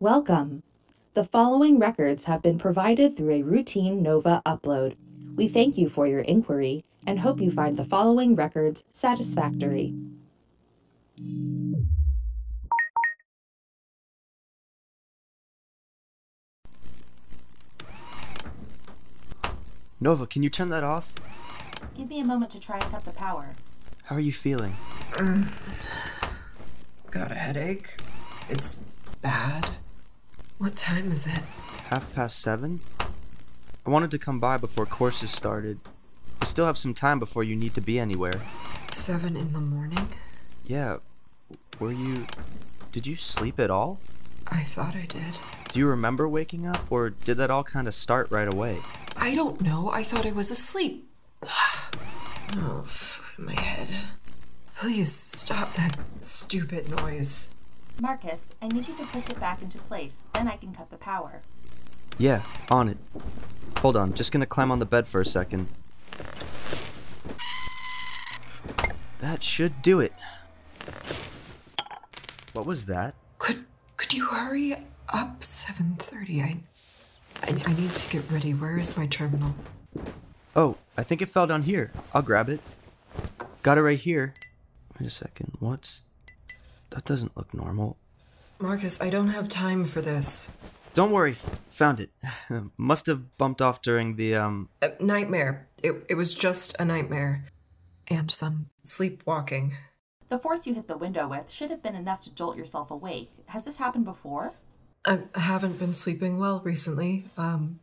Welcome. The following records have been provided through a routine NOVA upload. We thank you for your inquiry and hope you find the following records satisfactory. Nova, can you turn that off? Give me a moment to try and cut the power. How are you feeling? Um, got a headache. It's bad. What time is it? Half past seven? I wanted to come by before courses started. We still have some time before you need to be anywhere. Seven in the morning? Yeah. Were you. Did you sleep at all? I thought I did. Do you remember waking up, or did that all kind of start right away? I don't know. I thought I was asleep. oh, my head. Please stop that stupid noise. Marcus, I need you to push it back into place. Then I can cut the power. Yeah, on it. Hold on, just gonna climb on the bed for a second. That should do it. What was that? Could could you hurry up? Seven thirty. I, I I need to get ready. Where is my terminal? Oh, I think it fell down here. I'll grab it. Got it right here. Wait a second. What's. That doesn't look normal. Marcus, I don't have time for this. Don't worry. Found it. Must have bumped off during the, um. A nightmare. It it was just a nightmare, and some sleepwalking. The force you hit the window with should have been enough to jolt yourself awake. Has this happened before? I haven't been sleeping well recently, um,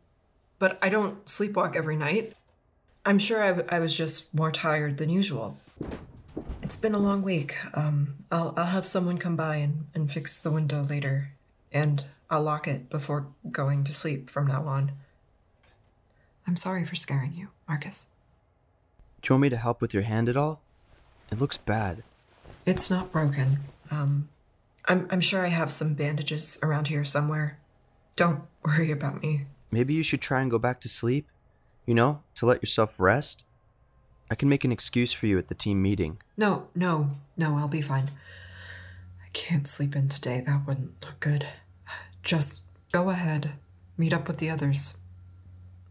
but I don't sleepwalk every night. I'm sure I, w- I was just more tired than usual. It's been a long week. Um, I'll, I'll have someone come by and, and fix the window later, and I'll lock it before going to sleep from now on. I'm sorry for scaring you, Marcus. Do you want me to help with your hand at all? It looks bad. It's not broken. Um, I'm, I'm sure I have some bandages around here somewhere. Don't worry about me. Maybe you should try and go back to sleep? You know, to let yourself rest? I can make an excuse for you at the team meeting. No, no, no, I'll be fine. I can't sleep in today. That wouldn't look good. Just go ahead. Meet up with the others.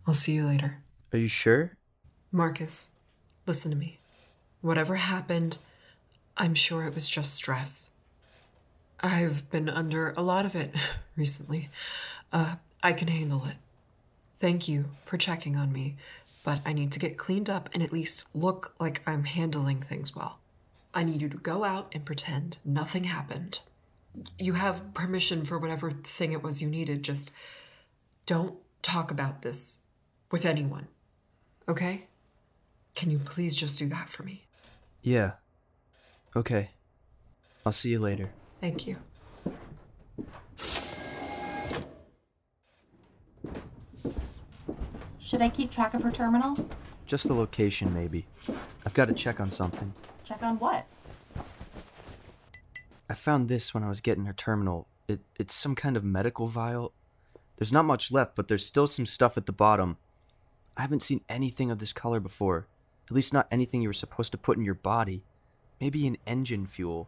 I'll see you later. Are you sure? Marcus, listen to me. Whatever happened, I'm sure it was just stress. I've been under a lot of it recently. Uh, I can handle it. Thank you for checking on me, but I need to get cleaned up and at least look like I'm handling things well. I need you to go out and pretend nothing happened. You have permission for whatever thing it was you needed, just don't talk about this with anyone. Okay? Can you please just do that for me? Yeah. Okay. I'll see you later. Thank you. Should I keep track of her terminal? Just the location, maybe. I've got to check on something. Check on what? I found this when I was getting her terminal. It, it's some kind of medical vial. There's not much left, but there's still some stuff at the bottom. I haven't seen anything of this color before. At least not anything you were supposed to put in your body. Maybe an engine fuel.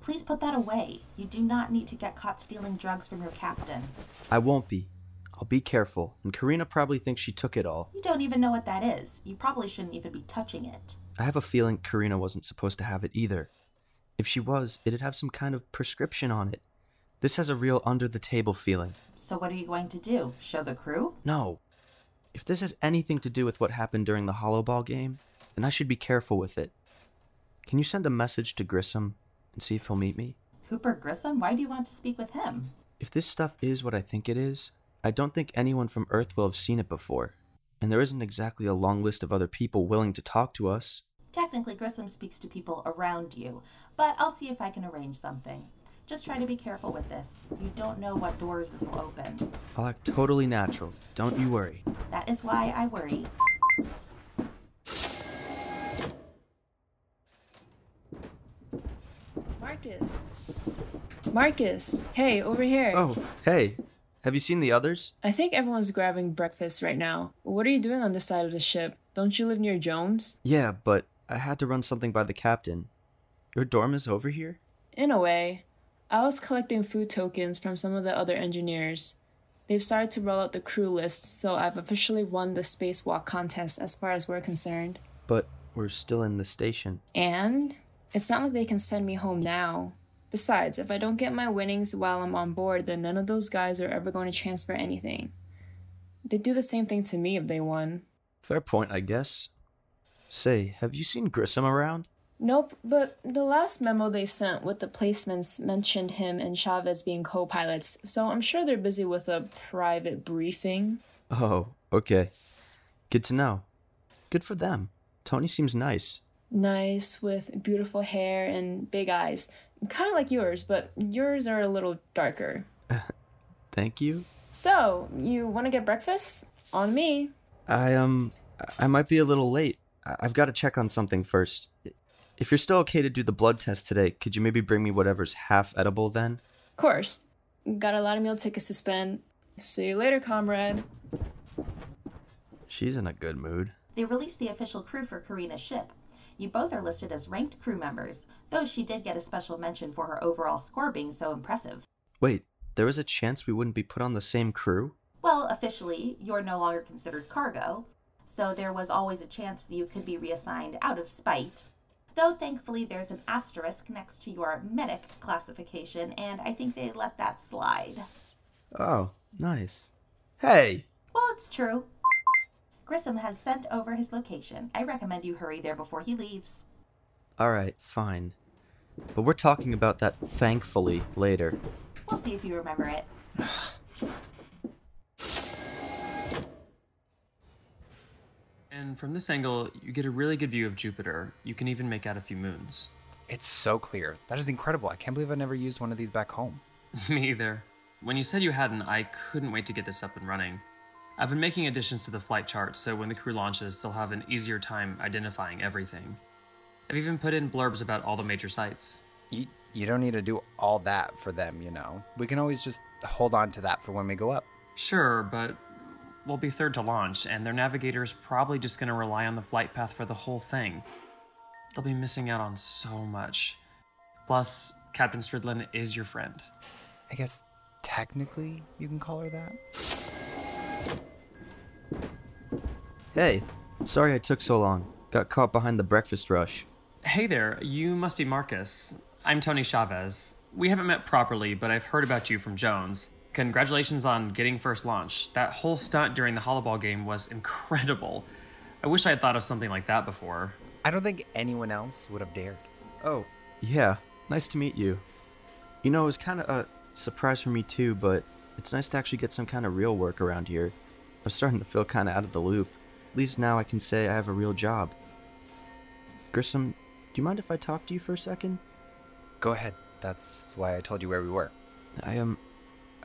Please put that away. You do not need to get caught stealing drugs from your captain. I won't be. I'll be careful, and Carina probably thinks she took it all. You don't even know what that is. You probably shouldn't even be touching it. I have a feeling Carina wasn't supposed to have it either. If she was, it'd have some kind of prescription on it. This has a real under the table feeling. So what are you going to do? Show the crew? No. If this has anything to do with what happened during the Hollow Ball game, then I should be careful with it. Can you send a message to Grissom and see if he'll meet me? Cooper Grissom? Why do you want to speak with him? If this stuff is what I think it is, I don't think anyone from Earth will have seen it before. And there isn't exactly a long list of other people willing to talk to us. Technically, Grissom speaks to people around you, but I'll see if I can arrange something. Just try to be careful with this. You don't know what doors this will open. I'll act totally natural, don't you worry. That is why I worry. Marcus. Marcus, hey, over here. Oh, hey. Have you seen the others? I think everyone's grabbing breakfast right now. What are you doing on this side of the ship? Don't you live near Jones? Yeah, but I had to run something by the captain. Your dorm is over here? In a way. I was collecting food tokens from some of the other engineers. They've started to roll out the crew lists, so I've officially won the spacewalk contest as far as we're concerned. But we're still in the station. And it's not like they can send me home now. Besides, if I don't get my winnings while I'm on board, then none of those guys are ever going to transfer anything. They'd do the same thing to me if they won. Fair point, I guess. Say, have you seen Grissom around? Nope, but the last memo they sent with the placements mentioned him and Chavez being co pilots, so I'm sure they're busy with a private briefing. Oh, okay. Good to know. Good for them. Tony seems nice. Nice, with beautiful hair and big eyes. Kind of like yours, but yours are a little darker. Thank you. So, you want to get breakfast? On me. I, um, I might be a little late. I- I've got to check on something first. If you're still okay to do the blood test today, could you maybe bring me whatever's half edible then? Of course. Got a lot of meal tickets to spend. See you later, comrade. She's in a good mood. They released the official crew for Carina's ship. You both are listed as ranked crew members, though she did get a special mention for her overall score being so impressive. Wait, there was a chance we wouldn't be put on the same crew? Well, officially, you're no longer considered cargo, so there was always a chance that you could be reassigned out of spite. Though thankfully there's an asterisk next to your medic classification, and I think they let that slide. Oh, nice. Hey! Well, it's true. Grissom has sent over his location. I recommend you hurry there before he leaves. Alright, fine. But we're talking about that thankfully later. We'll see if you remember it. And from this angle, you get a really good view of Jupiter. You can even make out a few moons. It's so clear. That is incredible. I can't believe I never used one of these back home. Me either. When you said you hadn't, I couldn't wait to get this up and running. I've been making additions to the flight chart so when the crew launches, they'll have an easier time identifying everything. I've even put in blurbs about all the major sites. You, you don't need to do all that for them, you know. We can always just hold on to that for when we go up. Sure, but we'll be third to launch, and their navigator's probably just gonna rely on the flight path for the whole thing. They'll be missing out on so much. Plus, Captain Stridlen is your friend. I guess technically you can call her that. Hey, sorry I took so long. Got caught behind the breakfast rush. Hey there, you must be Marcus. I'm Tony Chavez. We haven't met properly, but I've heard about you from Jones. Congratulations on getting first launch. That whole stunt during the Hollowball game was incredible. I wish I had thought of something like that before. I don't think anyone else would have dared. Oh, yeah. Nice to meet you. You know, it was kind of a surprise for me too, but it's nice to actually get some kind of real work around here. I'm starting to feel kind of out of the loop. At least now I can say I have a real job. Grissom, do you mind if I talk to you for a second? Go ahead. That's why I told you where we were. I am.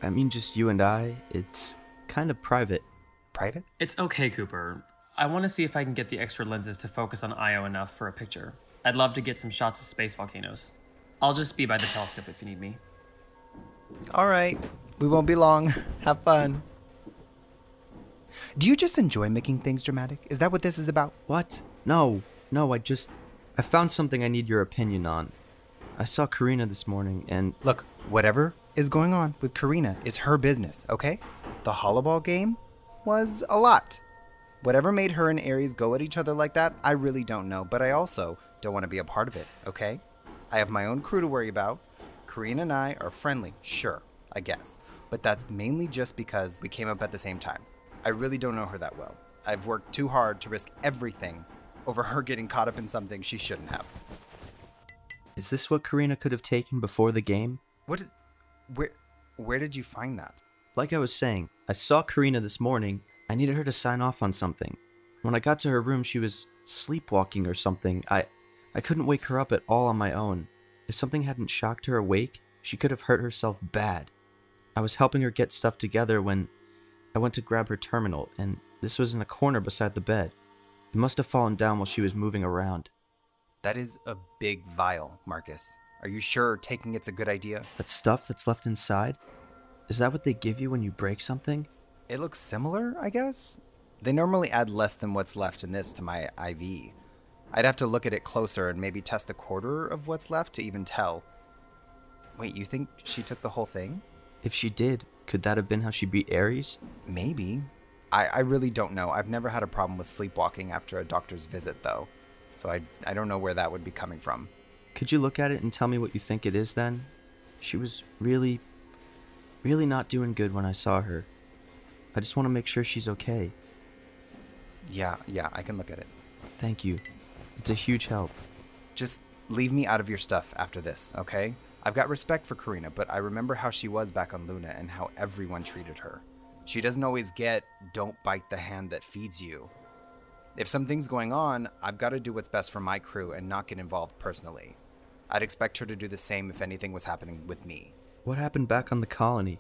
I mean, just you and I. It's kind of private. Private? It's okay, Cooper. I want to see if I can get the extra lenses to focus on Io enough for a picture. I'd love to get some shots of space volcanoes. I'll just be by the telescope if you need me. All right. We won't be long. Have fun. Do you just enjoy making things dramatic? Is that what this is about? What? No, no, I just. I found something I need your opinion on. I saw Carina this morning, and Look, whatever is going on with Carina is her business, okay? The Hollowball game was a lot. Whatever made her and Ares go at each other like that, I really don't know, but I also don't want to be a part of it, okay? I have my own crew to worry about. Carina and I are friendly, sure, I guess, but that's mainly just because we came up at the same time. I really don't know her that well. I've worked too hard to risk everything over her getting caught up in something she shouldn't have. is this what Carina could have taken before the game? What is. Where. Where did you find that? Like I was saying, I saw Carina this morning. I needed her to sign off on something. When I got to her room, she was sleepwalking or something. I I couldn't wake her up at all on my own. If something hadn't shocked her awake, she could have hurt herself bad. I was helping her get stuff together when I went to grab her terminal, and this was in a corner beside the bed. It must have fallen down while she was moving around. That is a big vial, Marcus. Are you sure taking it's a good idea? That stuff that's left inside? Is that what they give you when you break something? It looks similar, I guess. They normally add less than what's left in this to my IV. I'd have to look at it closer and maybe test a quarter of what's left to even tell. Wait, you think she took the whole thing? If she did, could that have been how she beat Ares? Maybe. I, I really don't know. I've never had a problem with sleepwalking after a doctor's visit, though. So I, I don't know where that would be coming from. Could you look at it and tell me what you think it is then? She was really, really not doing good when I saw her. I just want to make sure she's okay. Yeah, yeah, I can look at it. Thank you. It's a huge help. Just leave me out of your stuff after this, okay? I've got respect for Carina, but I remember how she was back on Luna and how everyone treated her. She doesn't always get, don't bite the hand that feeds you. If something's going on, I've got to do what's best for my crew and not get involved personally. I'd expect her to do the same if anything was happening with me. What happened back on the colony?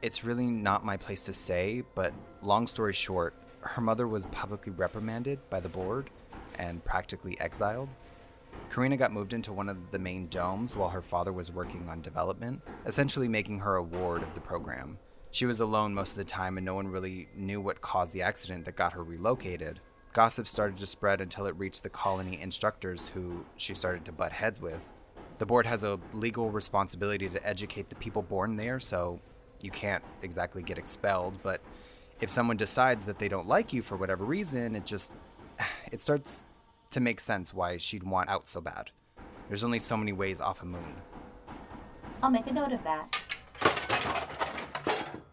It's really not my place to say, but long story short, her mother was publicly reprimanded by the board and practically exiled. Carina got moved into one of the main domes while her father was working on development, essentially making her a ward of the program. She was alone most of the time, and no one really knew what caused the accident that got her relocated. Gossip started to spread until it reached the colony instructors, who she started to butt heads with. The board has a legal responsibility to educate the people born there, so you can't exactly get expelled, but if someone decides that they don't like you for whatever reason, it just it starts to make sense why she'd want out so bad. There's only so many ways off a moon. I'll make a note of that.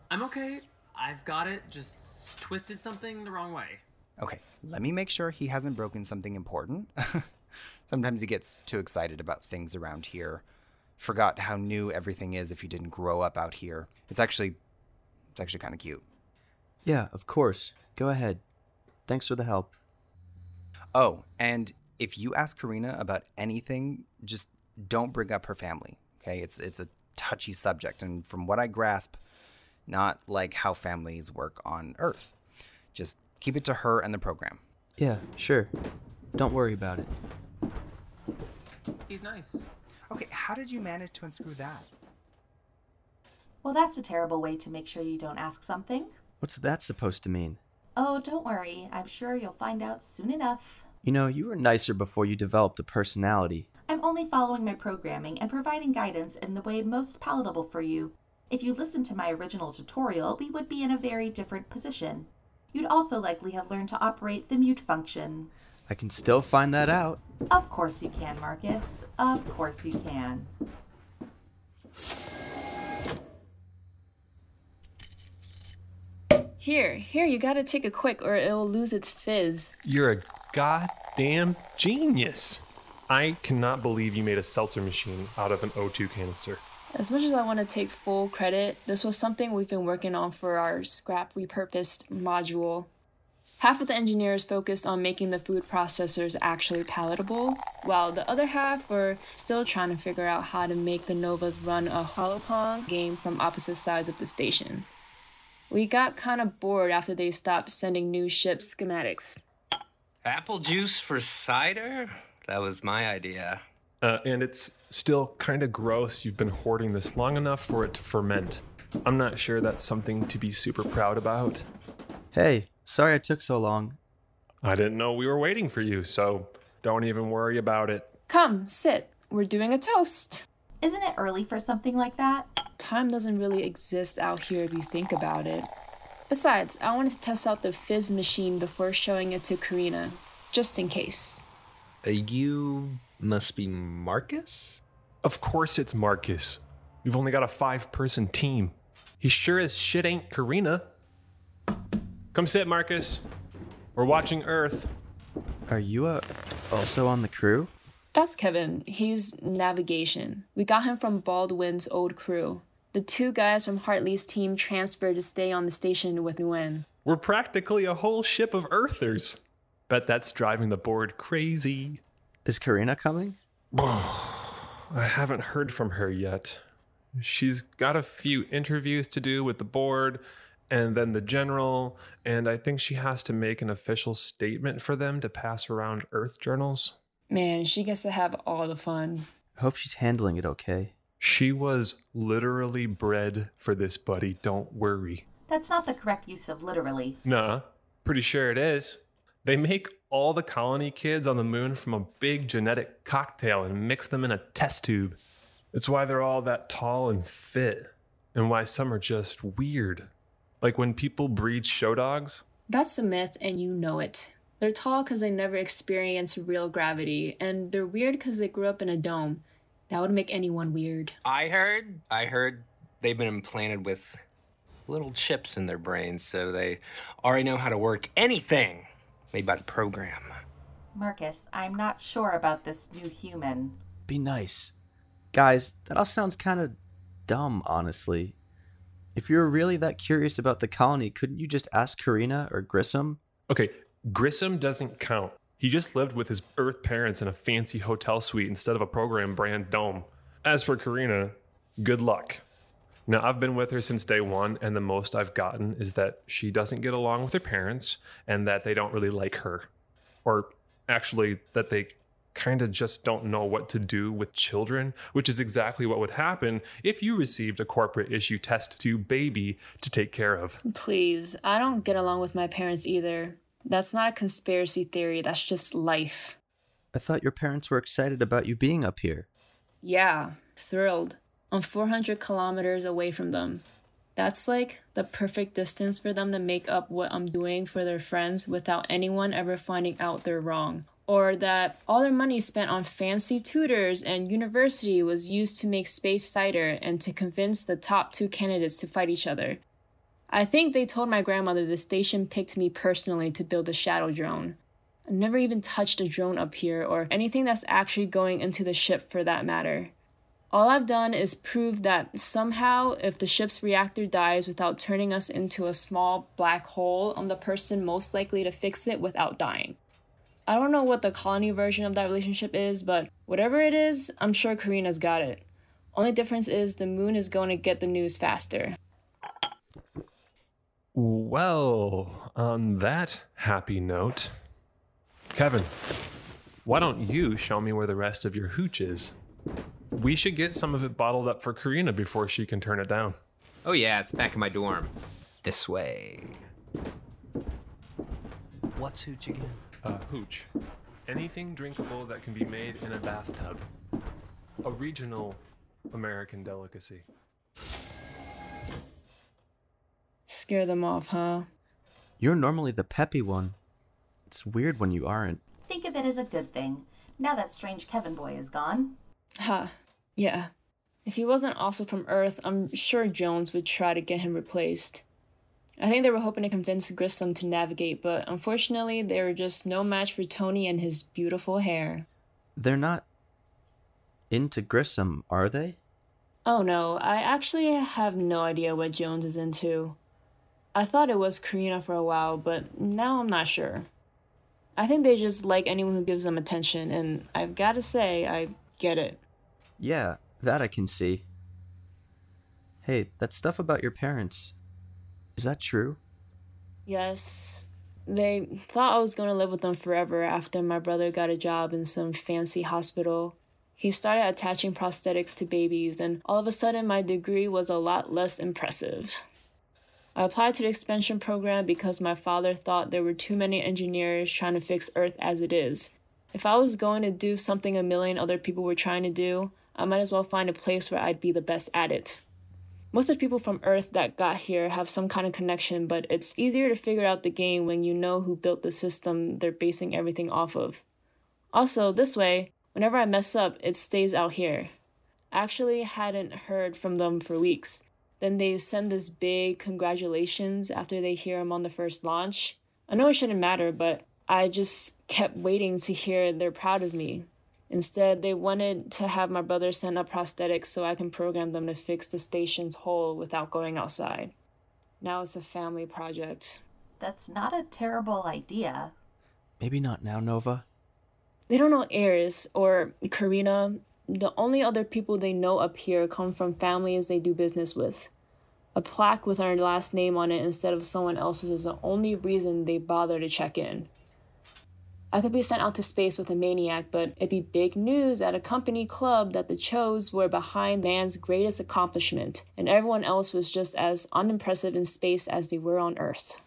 I'm okay. I've got it. Just twisted something the wrong way. Okay, let me make sure he hasn't broken something important. Sometimes he gets too excited about things around here. Forgot how new everything is if you didn't grow up out here. It's actually it's actually kind of cute. Yeah, of course. Go ahead. Thanks for the help. Oh, and if you ask Carina about anything, just don't bring up her family. Okay? It's it's a touchy subject and from what I grasp, not like how families work on Earth. Just keep it to her and the program. Yeah, sure. Don't worry about it. He's nice. Okay, how did you manage to unscrew that? Well, that's a terrible way to make sure you don't ask something. What's that supposed to mean? Oh, don't worry. I'm sure you'll find out soon enough. You know, you were nicer before you developed a personality. I'm only following my programming and providing guidance in the way most palatable for you. If you listened to my original tutorial, we would be in a very different position. You'd also likely have learned to operate the mute function. I can still find that out. Of course you can, Marcus. Of course you can. Here, here, you gotta take a quick or it'll lose its fizz. You're a goddamn genius. I cannot believe you made a seltzer machine out of an O2 canister. As much as I want to take full credit, this was something we've been working on for our scrap repurposed module. Half of the engineers focused on making the food processors actually palatable, while the other half were still trying to figure out how to make the Novas run a Holopong game from opposite sides of the station. We got kind of bored after they stopped sending new ship schematics. Apple juice for cider? That was my idea. Uh, and it's still kind of gross. You've been hoarding this long enough for it to ferment. I'm not sure that's something to be super proud about. Hey, sorry I took so long. I didn't know we were waiting for you, so don't even worry about it. Come, sit. We're doing a toast. Isn't it early for something like that? Time doesn't really exist out here if you think about it. Besides, I wanted to test out the fizz machine before showing it to Carina, just in case. Uh, you must be Marcus? Of course it's Marcus. We've only got a five person team. He sure as shit ain't Carina. Come sit, Marcus. We're watching Earth. Are you uh, also on the crew? That's Kevin. He's navigation. We got him from Baldwin's old crew. The two guys from Hartley's team transferred to stay on the station with Nguyen. We're practically a whole ship of Earthers. Bet that's driving the board crazy. Is Carina coming? I haven't heard from her yet. She's got a few interviews to do with the board and then the general, and I think she has to make an official statement for them to pass around Earth journals. Man, she gets to have all the fun. I hope she's handling it okay. She was literally bred for this, buddy. Don't worry. That's not the correct use of literally. Nah, pretty sure it is. They make all the colony kids on the moon from a big genetic cocktail and mix them in a test tube. It's why they're all that tall and fit, and why some are just weird. Like when people breed show dogs. That's a myth, and you know it. They're tall because they never experience real gravity, and they're weird because they grew up in a dome. That would make anyone weird. I heard, I heard they've been implanted with little chips in their brains, so they already know how to work anything made by the program. Marcus, I'm not sure about this new human. Be nice. Guys, that all sounds kind of dumb, honestly. If you're really that curious about the colony, couldn't you just ask Carina or Grissom? Okay, Grissom doesn't count. He just lived with his Earth parents in a fancy hotel suite instead of a program brand dome. As for Carina, good luck. Now, I've been with her since day one, and the most I've gotten is that she doesn't get along with her parents and that they don't really like her. Or actually, that they kind of just don't know what to do with children, which is exactly what would happen if you received a corporate issue test tube baby to take care of. Please, I don't get along with my parents either. That's not a conspiracy theory, that's just life. I thought your parents were excited about you being up here. Yeah, thrilled. I'm 400 kilometers away from them. That's like the perfect distance for them to make up what I'm doing for their friends without anyone ever finding out they're wrong. Or that all their money spent on fancy tutors and university was used to make space cider and to convince the top two candidates to fight each other. I think they told my grandmother the station picked me personally to build a shadow drone. I never even touched a drone up here or anything that's actually going into the ship for that matter. All I've done is prove that somehow, if the ship's reactor dies without turning us into a small black hole, I'm the person most likely to fix it without dying. I don't know what the colony version of that relationship is, but whatever it is, I'm sure Carina's got it. Only difference is the moon is going to get the news faster. Well, on that happy note, Kevin, why don't you show me where the rest of your hooch is? We should get some of it bottled up for Carina before she can turn it down. Oh, yeah, it's back in my dorm. This way. What's hooch again? Uh, hooch. Anything drinkable that can be made in a bathtub. A regional American delicacy. Scare them off, huh? You're normally the peppy one. It's weird when you aren't. Think of it as a good thing, now that strange Kevin boy is gone. Ha, yeah. If he wasn't also from Earth, I'm sure Jones would try to get him replaced. I think they were hoping to convince Grissom to navigate, but unfortunately, they were just no match for Tony and his beautiful hair. They're not into Grissom, are they? Oh no, I actually have no idea what Jones is into. I thought it was Carina for a while, but now I'm not sure. I think they just like anyone who gives them attention, and I've gotta say, I get it. Yeah, that I can see. Hey, that stuff about your parents. Is that true? Yes. They thought I was going to live with them forever after my brother got a job in some fancy hospital. He started attaching prosthetics to babies, and all of a sudden, my degree was a lot less impressive. I applied to the expansion program because my father thought there were too many engineers trying to fix Earth as it is. If I was going to do something a million other people were trying to do, I might as well find a place where I'd be the best at it. Most of the people from Earth that got here have some kind of connection, but it's easier to figure out the game when you know who built the system they're basing everything off of. Also, this way, whenever I mess up, it stays out here. I actually hadn't heard from them for weeks. Then they send this big congratulations after they hear I'm on the first launch. I know it shouldn't matter, but I just kept waiting to hear they're proud of me. Instead, they wanted to have my brother send up prosthetics so I can program them to fix the station's hole without going outside. Now it's a family project. That's not a terrible idea. Maybe not now, Nova. They don't know Eris or Carina. The only other people they know up here come from families they do business with. A plaque with our last name on it instead of someone else's is the only reason they bother to check in. I could be sent out to space with a maniac, but it'd be big news at a company club that the Chos were behind man's greatest accomplishment, and everyone else was just as unimpressive in space as they were on Earth.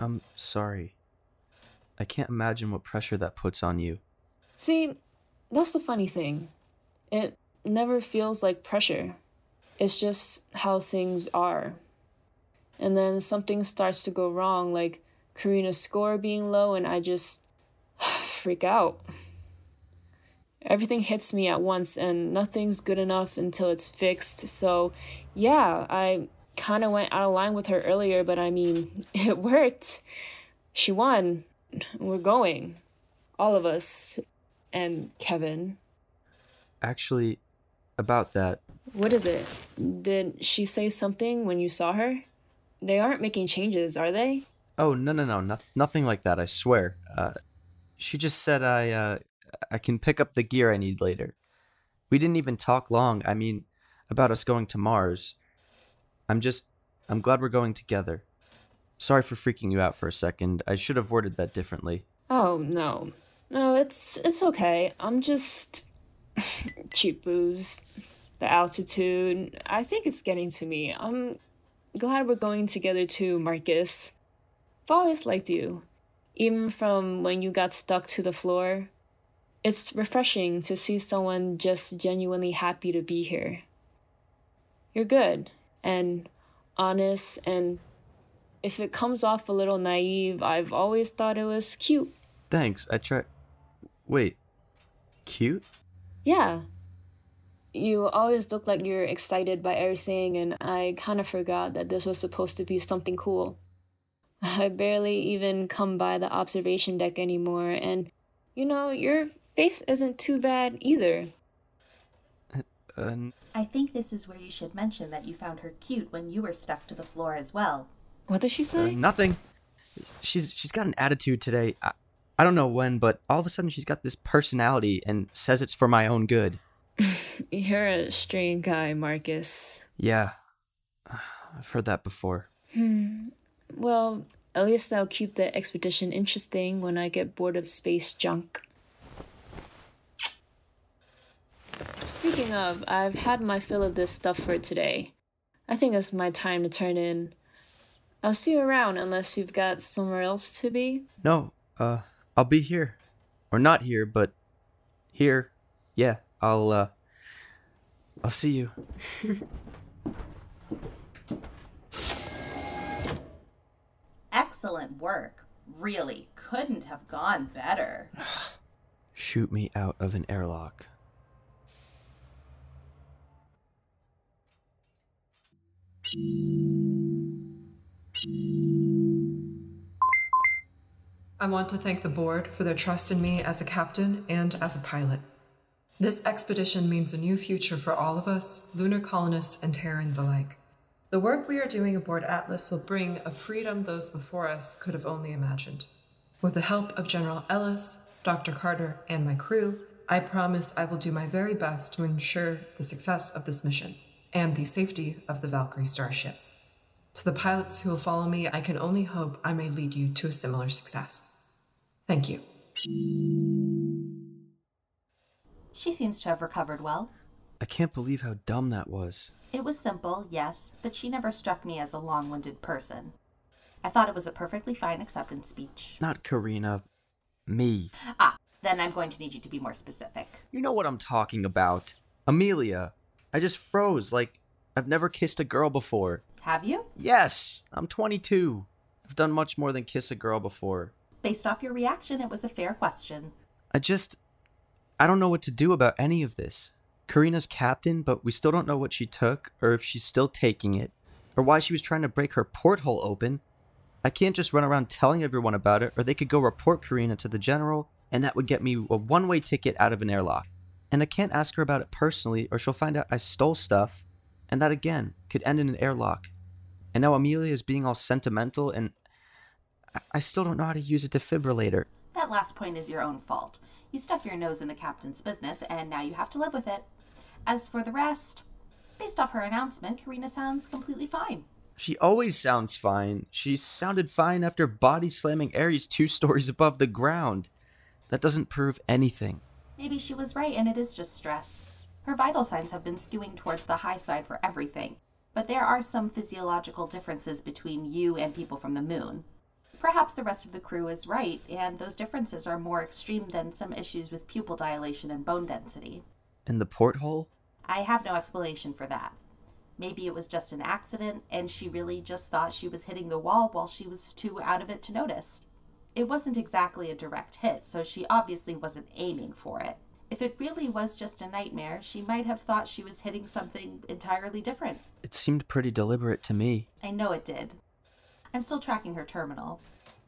I'm sorry. I can't imagine what pressure that puts on you. See, that's the funny thing. It never feels like pressure. It's just how things are. And then something starts to go wrong, like Carina's score being low, and I just freak out. Everything hits me at once, and nothing's good enough until it's fixed. So, yeah, I kind of went out of line with her earlier, but I mean, it worked. She won. We're going. All of us. And Kevin. Actually, about that, What is it? Did she say something when you saw her? They aren't making changes, are they? Oh no no no no nothing like that. I swear. Uh, she just said I uh I can pick up the gear I need later. We didn't even talk long. I mean, about us going to Mars. I'm just I'm glad we're going together. Sorry for freaking you out for a second. I should have worded that differently. Oh no. No, it's it's okay. I'm just cheap booze. The altitude. I think it's getting to me. I'm glad we're going together too, Marcus. I've always liked you. Even from when you got stuck to the floor. It's refreshing to see someone just genuinely happy to be here. You're good and honest and if it comes off a little naive, I've always thought it was cute. Thanks. I try. Wait. Cute? Yeah. You always look like you're excited by everything, and I kind of forgot that this was supposed to be something cool. I barely even come by the observation deck anymore, and you know, your face isn't too bad either. Uh, I think this is where you should mention that you found her cute when you were stuck to the floor as well. What does she uh, say? nothing. She's she's got an attitude today. I, I don't know when, but all of a sudden she's got this personality and says it's for my own good. You're a strange guy, Marcus. Yeah. I've heard that before. Hmm. Well, at least that'll keep the expedition interesting when I get bored of space junk. Speaking of, I've had my fill of this stuff for today. I think it's my time to turn in. I'll see you around unless you've got somewhere else to be. No, uh, I'll be here. Or not here, but here. Yeah, I'll, uh, I'll see you. Excellent work. Really, couldn't have gone better. Shoot me out of an airlock. I want to thank the board for their trust in me as a captain and as a pilot. This expedition means a new future for all of us, lunar colonists and Terrans alike. The work we are doing aboard Atlas will bring a freedom those before us could have only imagined. With the help of General Ellis, Dr. Carter, and my crew, I promise I will do my very best to ensure the success of this mission and the safety of the Valkyrie starship. To the pilots who will follow me, I can only hope I may lead you to a similar success. Thank you. She seems to have recovered well. I can't believe how dumb that was. It was simple, yes, but she never struck me as a long winded person. I thought it was a perfectly fine acceptance speech. Not Carina. Me. Ah, then I'm going to need you to be more specific. You know what I'm talking about. Amelia. I just froze like I've never kissed a girl before. Have you? Yes, I'm 22. I've done much more than kiss a girl before. Based off your reaction, it was a fair question. I just. I don't know what to do about any of this. Carina's captain, but we still don't know what she took, or if she's still taking it, or why she was trying to break her porthole open. I can't just run around telling everyone about it, or they could go report Carina to the general, and that would get me a one way ticket out of an airlock. And I can't ask her about it personally, or she'll find out I stole stuff, and that again could end in an airlock. And now Amelia is being all sentimental, and I- I still don't know how to use a defibrillator. That last point is your own fault. You stuck your nose in the captain's business, and now you have to live with it. As for the rest, based off her announcement, Carina sounds completely fine. She always sounds fine. She sounded fine after body slamming Ares two stories above the ground. That doesn't prove anything. Maybe she was right, and it is just stress. Her vital signs have been skewing towards the high side for everything, but there are some physiological differences between you and people from the moon. Perhaps the rest of the crew is right, and those differences are more extreme than some issues with pupil dilation and bone density. And the porthole? I have no explanation for that. Maybe it was just an accident and she really just thought she was hitting the wall while she was too out of it to notice. It wasn't exactly a direct hit, so she obviously wasn't aiming for it. If it really was just a nightmare, she might have thought she was hitting something entirely different. Seemed pretty deliberate to me. I know it did. I'm still tracking her terminal.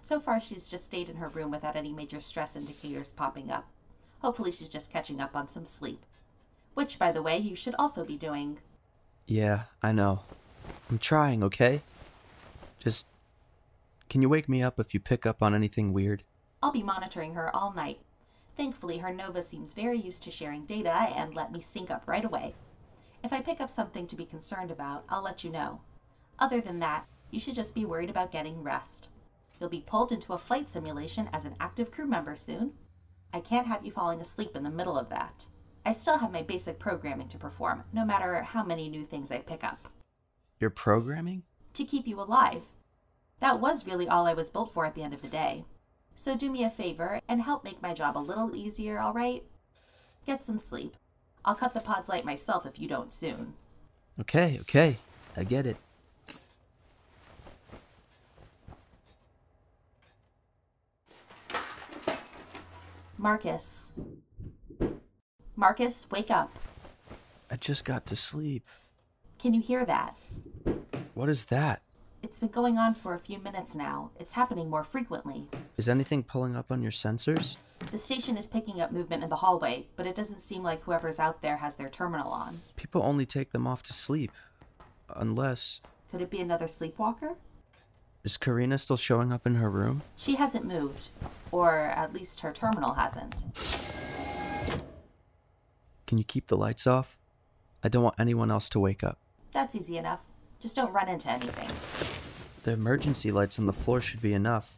So far, she's just stayed in her room without any major stress indicators popping up. Hopefully, she's just catching up on some sleep. Which, by the way, you should also be doing. Yeah, I know. I'm trying, okay? Just. Can you wake me up if you pick up on anything weird? I'll be monitoring her all night. Thankfully, her Nova seems very used to sharing data and let me sync up right away. If I pick up something to be concerned about, I'll let you know. Other than that, you should just be worried about getting rest. You'll be pulled into a flight simulation as an active crew member soon. I can't have you falling asleep in the middle of that. I still have my basic programming to perform, no matter how many new things I pick up. You're programming? To keep you alive. That was really all I was built for at the end of the day. So do me a favor and help make my job a little easier, alright? Get some sleep. I'll cut the pod's light myself if you don't soon. Okay, okay. I get it. Marcus. Marcus, wake up. I just got to sleep. Can you hear that? What is that? It's been going on for a few minutes now. It's happening more frequently. Is anything pulling up on your sensors? The station is picking up movement in the hallway, but it doesn't seem like whoever's out there has their terminal on. People only take them off to sleep. Unless. Could it be another sleepwalker? Is Carina still showing up in her room? She hasn't moved, or at least her terminal hasn't. Can you keep the lights off? I don't want anyone else to wake up. That's easy enough. Just don't run into anything. The emergency lights on the floor should be enough.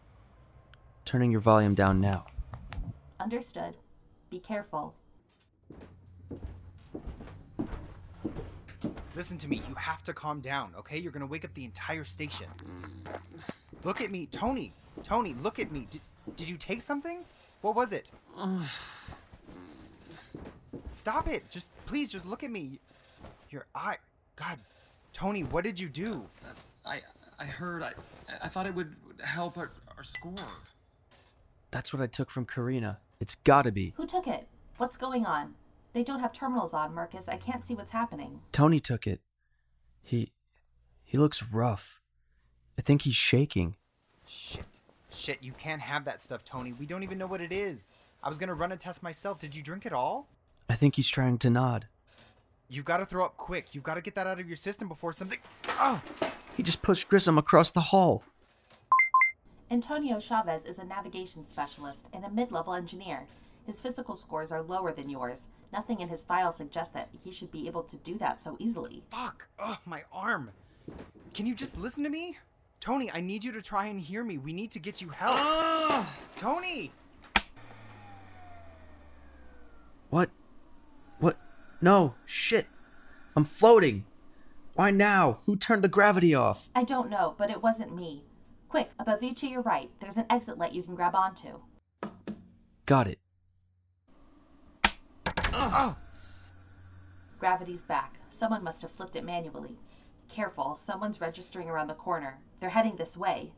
Turning your volume down now. Understood. Be careful. Listen to me. You have to calm down, okay? You're gonna wake up the entire station. Look at me, Tony. Tony, look at me. Did, did you take something? What was it? Stop it. Just please, just look at me. Your eye. God, Tony, what did you do? I I heard I I thought it would help our, our score. That's what I took from Carina. It's gotta be. Who took it? What's going on? They don't have terminals on, Marcus. I can't see what's happening. Tony took it. He. he looks rough. I think he's shaking. Shit. Shit, you can't have that stuff, Tony. We don't even know what it is. I was gonna run a test myself. Did you drink it all? I think he's trying to nod. You've got to throw up quick. You've got to get that out of your system before something. Oh! He just pushed Grissom across the hall. Antonio Chavez is a navigation specialist and a mid level engineer. His physical scores are lower than yours. Nothing in his file suggests that he should be able to do that so easily. Fuck! Ugh, my arm. Can you just listen to me? Tony, I need you to try and hear me. We need to get you help. Tony! What? What? No, shit. I'm floating. Why now? Who turned the gravity off? I don't know, but it wasn't me. Quick, above you to your right, there's an exit light you can grab onto. Got it. Oh! Gravity's back. Someone must have flipped it manually. Careful, someone's registering around the corner. They're heading this way.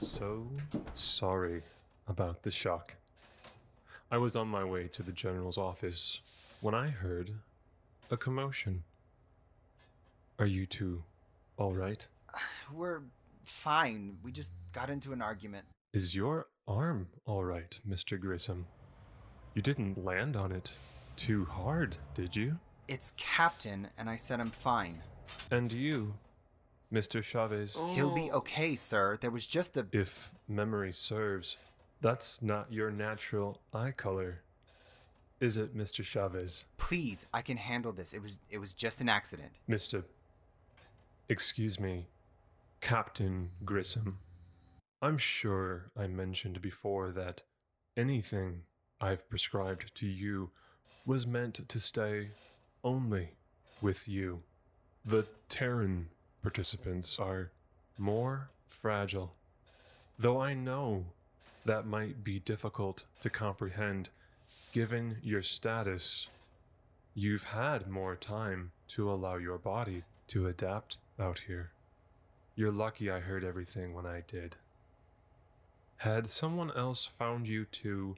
So sorry about the shock. I was on my way to the general's office when I heard a commotion. Are you two all right? We're fine. We just got into an argument. Is your arm all right, Mr. Grissom? You didn't land on it too hard, did you? It's Captain, and I said I'm fine. And you, Mr. Chavez? He'll be okay, sir. There was just a. If memory serves, that's not your natural eye color. Is it, Mr. Chavez? Please, I can handle this. It was it was just an accident. Mr. Excuse me, Captain Grissom. I'm sure I mentioned before that anything I've prescribed to you was meant to stay only with you. The Terran participants are more fragile. Though I know that might be difficult to comprehend given your status, you've had more time to allow your body to adapt out here. You're lucky I heard everything when I did. Had someone else found you too,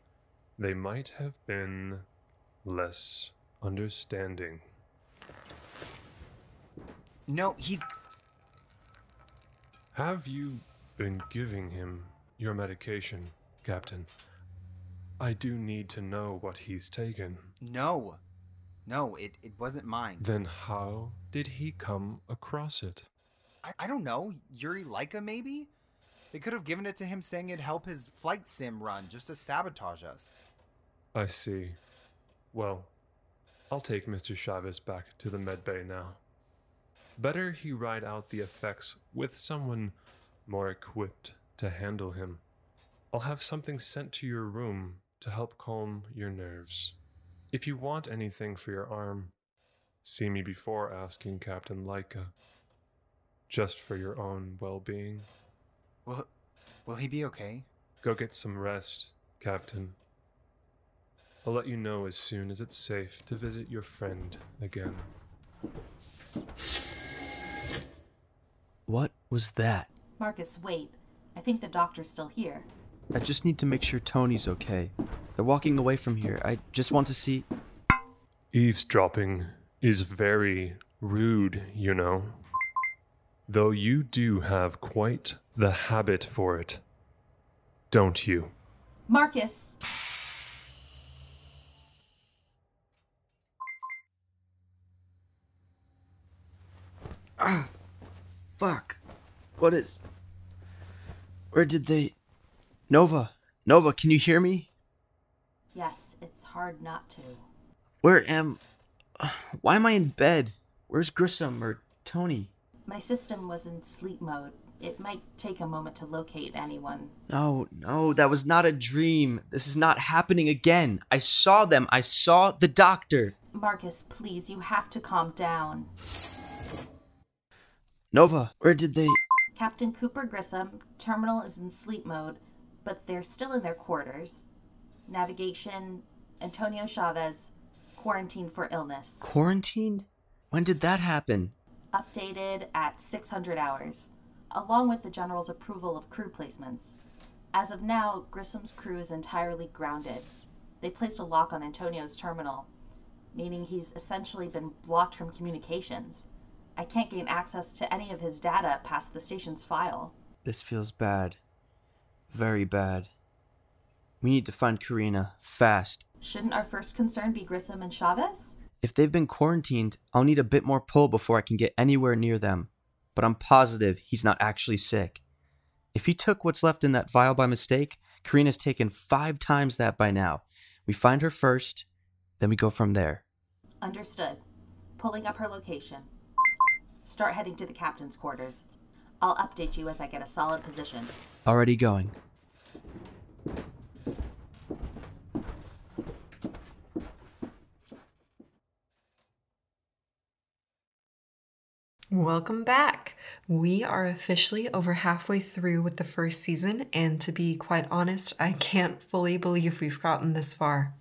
they might have been less understanding. No, he's. Have you been giving him your medication, Captain? I do need to know what he's taken. No. No, it, it wasn't mine. Then how did he come across it? I, I don't know. Yuri Laika, maybe? They could have given it to him saying it'd help his flight sim run just to sabotage us. I see. Well, I'll take Mr. Chavez back to the medbay now. Better he ride out the effects with someone more equipped to handle him. I'll have something sent to your room to help calm your nerves. If you want anything for your arm, see me before asking Captain Leica. Just for your own well being. Will, will he be okay? Go get some rest, Captain. I'll let you know as soon as it's safe to visit your friend again. What was that? Marcus, wait. I think the doctor's still here. I just need to make sure Tony's okay. They're walking away from here. I just want to see. Eavesdropping is very rude, you know. Though you do have quite the habit for it. Don't you? Marcus! Ah, fuck. What is. Where did they. Nova, Nova, can you hear me? Yes, it's hard not to. Where am. Why am I in bed? Where's Grissom or Tony? My system was in sleep mode. It might take a moment to locate anyone. No, no, that was not a dream. This is not happening again. I saw them. I saw the doctor. Marcus, please, you have to calm down. Nova, where did they. Captain Cooper Grissom, terminal is in sleep mode, but they're still in their quarters. Navigation, Antonio Chavez, quarantined for illness. Quarantined? When did that happen? Updated at 600 hours, along with the General's approval of crew placements. As of now, Grissom's crew is entirely grounded. They placed a lock on Antonio's terminal, meaning he's essentially been blocked from communications. I can't gain access to any of his data past the station's file. This feels bad. Very bad. We need to find Carina fast. Shouldn't our first concern be Grissom and Chavez? If they've been quarantined, I'll need a bit more pull before I can get anywhere near them. But I'm positive he's not actually sick. If he took what's left in that vial by mistake, Carina's taken five times that by now. We find her first, then we go from there. Understood. Pulling up her location. Start heading to the captain's quarters. I'll update you as I get a solid position. Already going. Welcome back. We are officially over halfway through with the first season, and to be quite honest, I can't fully believe we've gotten this far.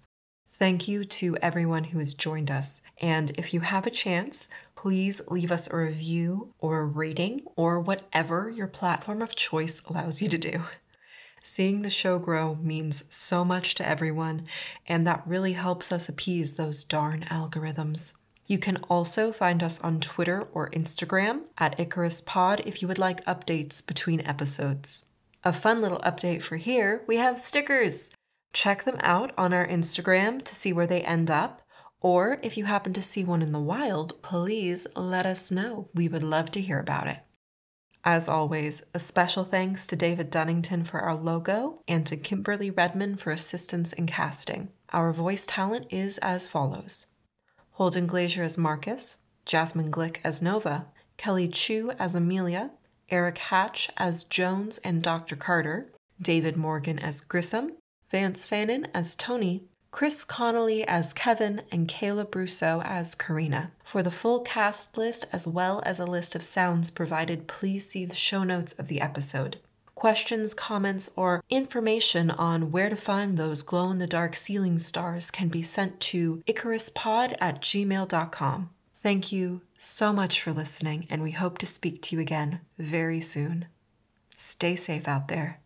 Thank you to everyone who has joined us. And if you have a chance, please leave us a review or a rating or whatever your platform of choice allows you to do. Seeing the show grow means so much to everyone, and that really helps us appease those darn algorithms. You can also find us on Twitter or Instagram at Icarus Pod if you would like updates between episodes. A fun little update for here we have stickers. Check them out on our Instagram to see where they end up. Or if you happen to see one in the wild, please let us know. We would love to hear about it. As always, a special thanks to David Dunnington for our logo and to Kimberly Redman for assistance in casting. Our voice talent is as follows Holden Glazer as Marcus, Jasmine Glick as Nova, Kelly Chu as Amelia, Eric Hatch as Jones and Dr. Carter, David Morgan as Grissom, Vance Fannin as Tony, Chris Conley as Kevin, and Kayla Brosseau as Carina. For the full cast list, as well as a list of sounds provided, please see the show notes of the episode. questions, comments, or information on where to find those glow in the dark ceiling stars can be sent to icaruspod at gmail.com. Thank you so much for listening, and we hope to speak to you again very soon. Stay safe out there.